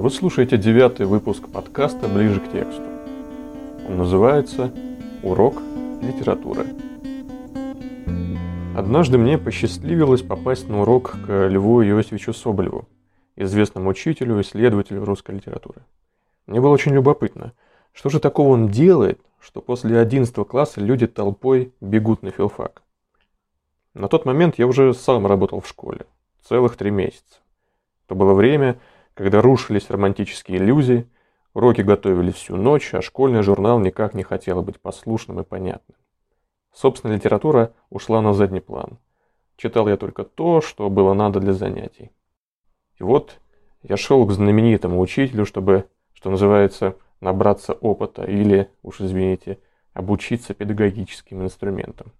Вы слушаете девятый выпуск подкаста «Ближе к тексту». Он называется «Урок литературы». Однажды мне посчастливилось попасть на урок к Льву Иосифовичу Соболеву, известному учителю и исследователю русской литературы. Мне было очень любопытно, что же такого он делает, что после 11 класса люди толпой бегут на филфак. На тот момент я уже сам работал в школе, целых три месяца. Это было время, когда рушились романтические иллюзии, уроки готовились всю ночь, а школьный журнал никак не хотел быть послушным и понятным. Собственно, литература ушла на задний план. Читал я только то, что было надо для занятий. И вот я шел к знаменитому учителю, чтобы, что называется, набраться опыта или, уж извините, обучиться педагогическим инструментам.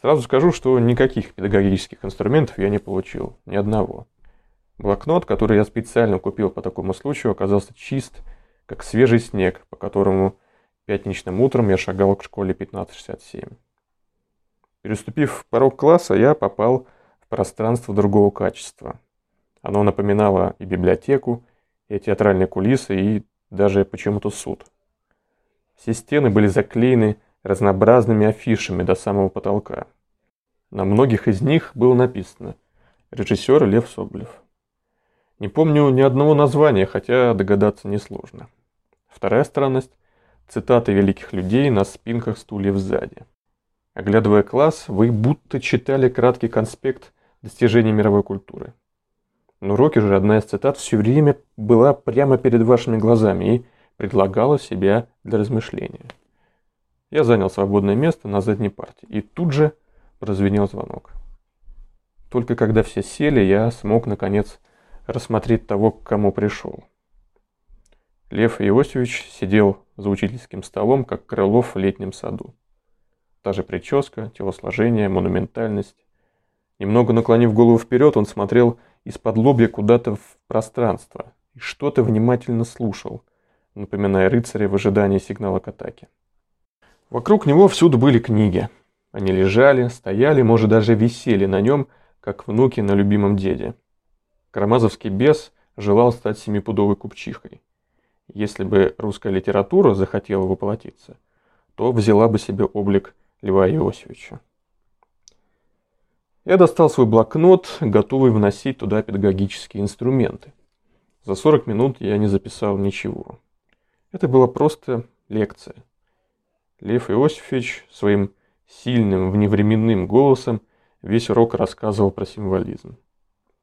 Сразу скажу, что никаких педагогических инструментов я не получил, ни одного. Блокнот, который я специально купил по такому случаю, оказался чист, как свежий снег, по которому пятничным утром я шагал к школе 1567. Переступив порог класса, я попал в пространство другого качества. Оно напоминало и библиотеку, и театральные кулисы, и даже почему-то суд. Все стены были заклеены разнообразными афишами до самого потолка. На многих из них было написано «Режиссер Лев Соболев». Не помню ни одного названия, хотя догадаться несложно. Вторая странность – цитаты великих людей на спинках стульев сзади. Оглядывая класс, вы будто читали краткий конспект достижений мировой культуры. На уроке же одна из цитат все время была прямо перед вашими глазами и предлагала себя для размышления. Я занял свободное место на задней парте, и тут же прозвенел звонок. Только когда все сели, я смог, наконец, рассмотреть того, к кому пришел. Лев Иосифович сидел за учительским столом, как Крылов в летнем саду. Та же прическа, телосложение, монументальность. Немного наклонив голову вперед, он смотрел из-под лобья куда-то в пространство и что-то внимательно слушал, напоминая рыцаря в ожидании сигнала к атаке. Вокруг него всюду были книги. Они лежали, стояли, может даже висели на нем, как внуки на любимом деде. Карамазовский бес желал стать семипудовой купчихой. Если бы русская литература захотела воплотиться, то взяла бы себе облик Льва Иосифовича. Я достал свой блокнот, готовый вносить туда педагогические инструменты. За 40 минут я не записал ничего. Это была просто лекция. Лев Иосифович своим сильным вневременным голосом весь урок рассказывал про символизм.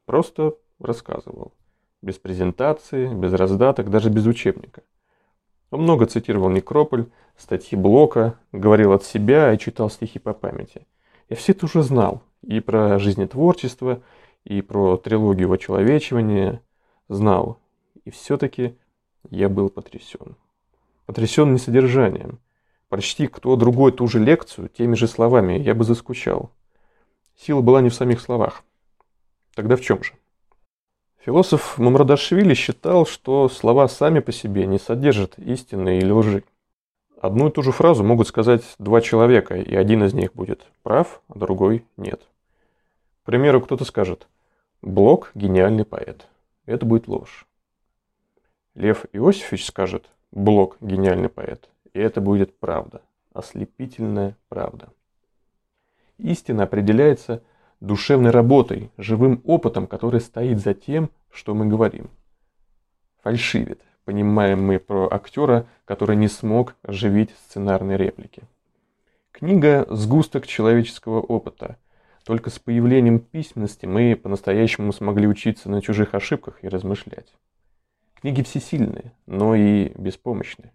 Просто рассказывал. Без презентации, без раздаток, даже без учебника. Он много цитировал Некрополь, статьи Блока, говорил от себя и читал стихи по памяти. Я все это уже знал. И про жизнетворчество, и про трилогию очеловечивания знал. И все-таки я был потрясен. Потрясен не содержанием. Прочти кто другой ту же лекцию, теми же словами, я бы заскучал. Сила была не в самих словах. Тогда в чем же? Философ Мамрадашвили считал, что слова сами по себе не содержат истины или лжи. Одну и ту же фразу могут сказать два человека, и один из них будет прав, а другой нет. К примеру, кто-то скажет «Блок – гениальный поэт». Это будет ложь. Лев Иосифович скажет «Блок – гениальный поэт». И это будет правда, ослепительная правда. Истина определяется душевной работой, живым опытом, который стоит за тем, что мы говорим. Фальшивит, понимаем мы про актера, который не смог оживить сценарные реплики. Книга – сгусток человеческого опыта. Только с появлением письменности мы по-настоящему смогли учиться на чужих ошибках и размышлять. Книги всесильные, но и беспомощные.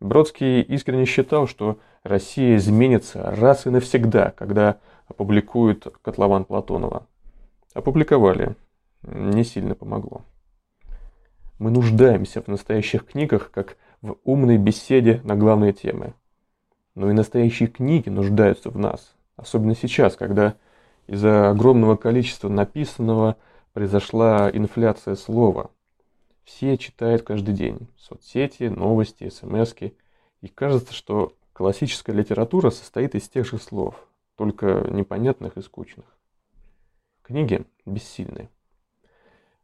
Бродский искренне считал, что Россия изменится раз и навсегда, когда опубликуют котлован Платонова. Опубликовали. Не сильно помогло. Мы нуждаемся в настоящих книгах, как в умной беседе на главные темы. Но и настоящие книги нуждаются в нас. Особенно сейчас, когда из-за огромного количества написанного произошла инфляция слова. Все читают каждый день. Соцсети, новости, смски. И кажется, что классическая литература состоит из тех же слов – только непонятных и скучных. Книги бессильны.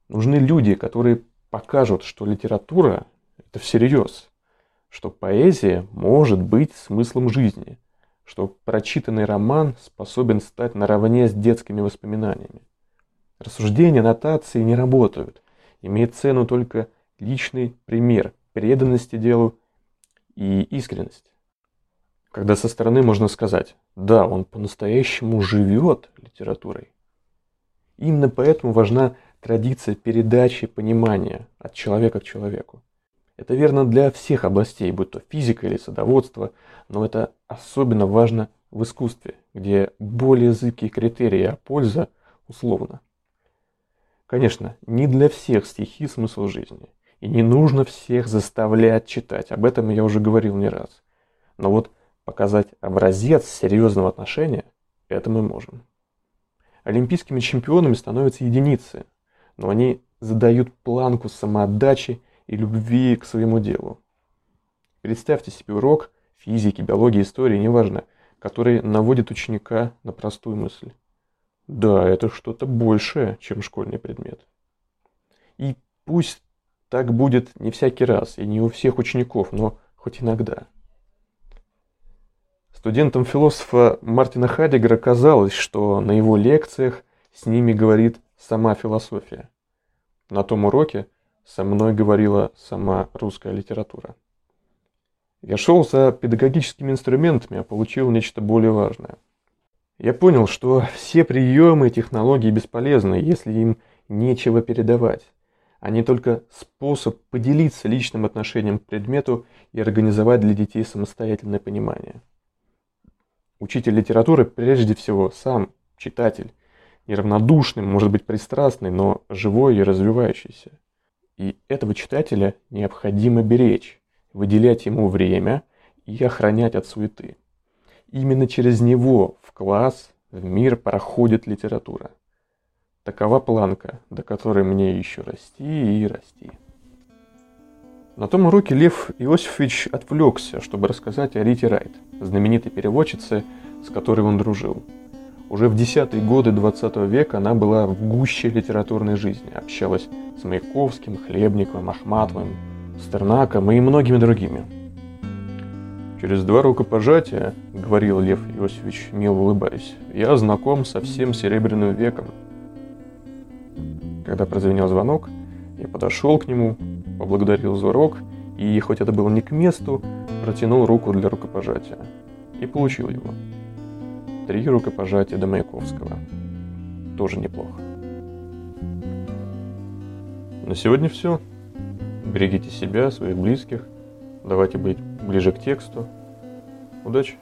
Нужны люди, которые покажут, что литература – это всерьез, что поэзия может быть смыслом жизни, что прочитанный роман способен стать наравне с детскими воспоминаниями. Рассуждения, нотации не работают. Имеет цену только личный пример преданности делу и искренность. Когда со стороны можно сказать, да, он по-настоящему живет литературой. Именно поэтому важна традиция передачи понимания от человека к человеку. Это верно для всех областей, будь то физика или садоводство, но это особенно важно в искусстве, где более зыбкие критерии, а польза условна. Конечно, не для всех стихи смысл жизни. И не нужно всех заставлять читать. Об этом я уже говорил не раз. Но вот показать образец серьезного отношения, это мы можем. Олимпийскими чемпионами становятся единицы, но они задают планку самоотдачи и любви к своему делу. Представьте себе урок физики, биологии, истории, неважно, который наводит ученика на простую мысль. Да, это что-то большее, чем школьный предмет. И пусть так будет не всякий раз и не у всех учеников, но хоть иногда. Студентам философа Мартина Хайдегера казалось, что на его лекциях с ними говорит сама философия. На том уроке со мной говорила сама русская литература. Я шел за педагогическими инструментами, а получил нечто более важное. Я понял, что все приемы и технологии бесполезны, если им нечего передавать не только способ поделиться личным отношением к предмету и организовать для детей самостоятельное понимание. Учитель литературы прежде всего сам читатель, неравнодушный, может быть пристрастный, но живой и развивающийся. И этого читателя необходимо беречь, выделять ему время и охранять от суеты. Именно через него в класс, в мир проходит литература. Такова планка, до которой мне еще расти и расти. На том уроке Лев Иосифович отвлекся, чтобы рассказать о Рите Райт, знаменитой переводчице, с которой он дружил. Уже в десятые годы 20 века она была в гуще литературной жизни, общалась с Маяковским, Хлебниковым, Ахматовым, Стернаком и многими другими. «Через два рукопожатия, — говорил Лев Иосифович, мило улыбаясь, — я знаком со всем Серебряным веком, когда прозвенел звонок, я подошел к нему, поблагодарил за урок и, хоть это было не к месту, протянул руку для рукопожатия. И получил его. Три рукопожатия до Маяковского. Тоже неплохо. На сегодня все. Берегите себя, своих близких. Давайте быть ближе к тексту. Удачи!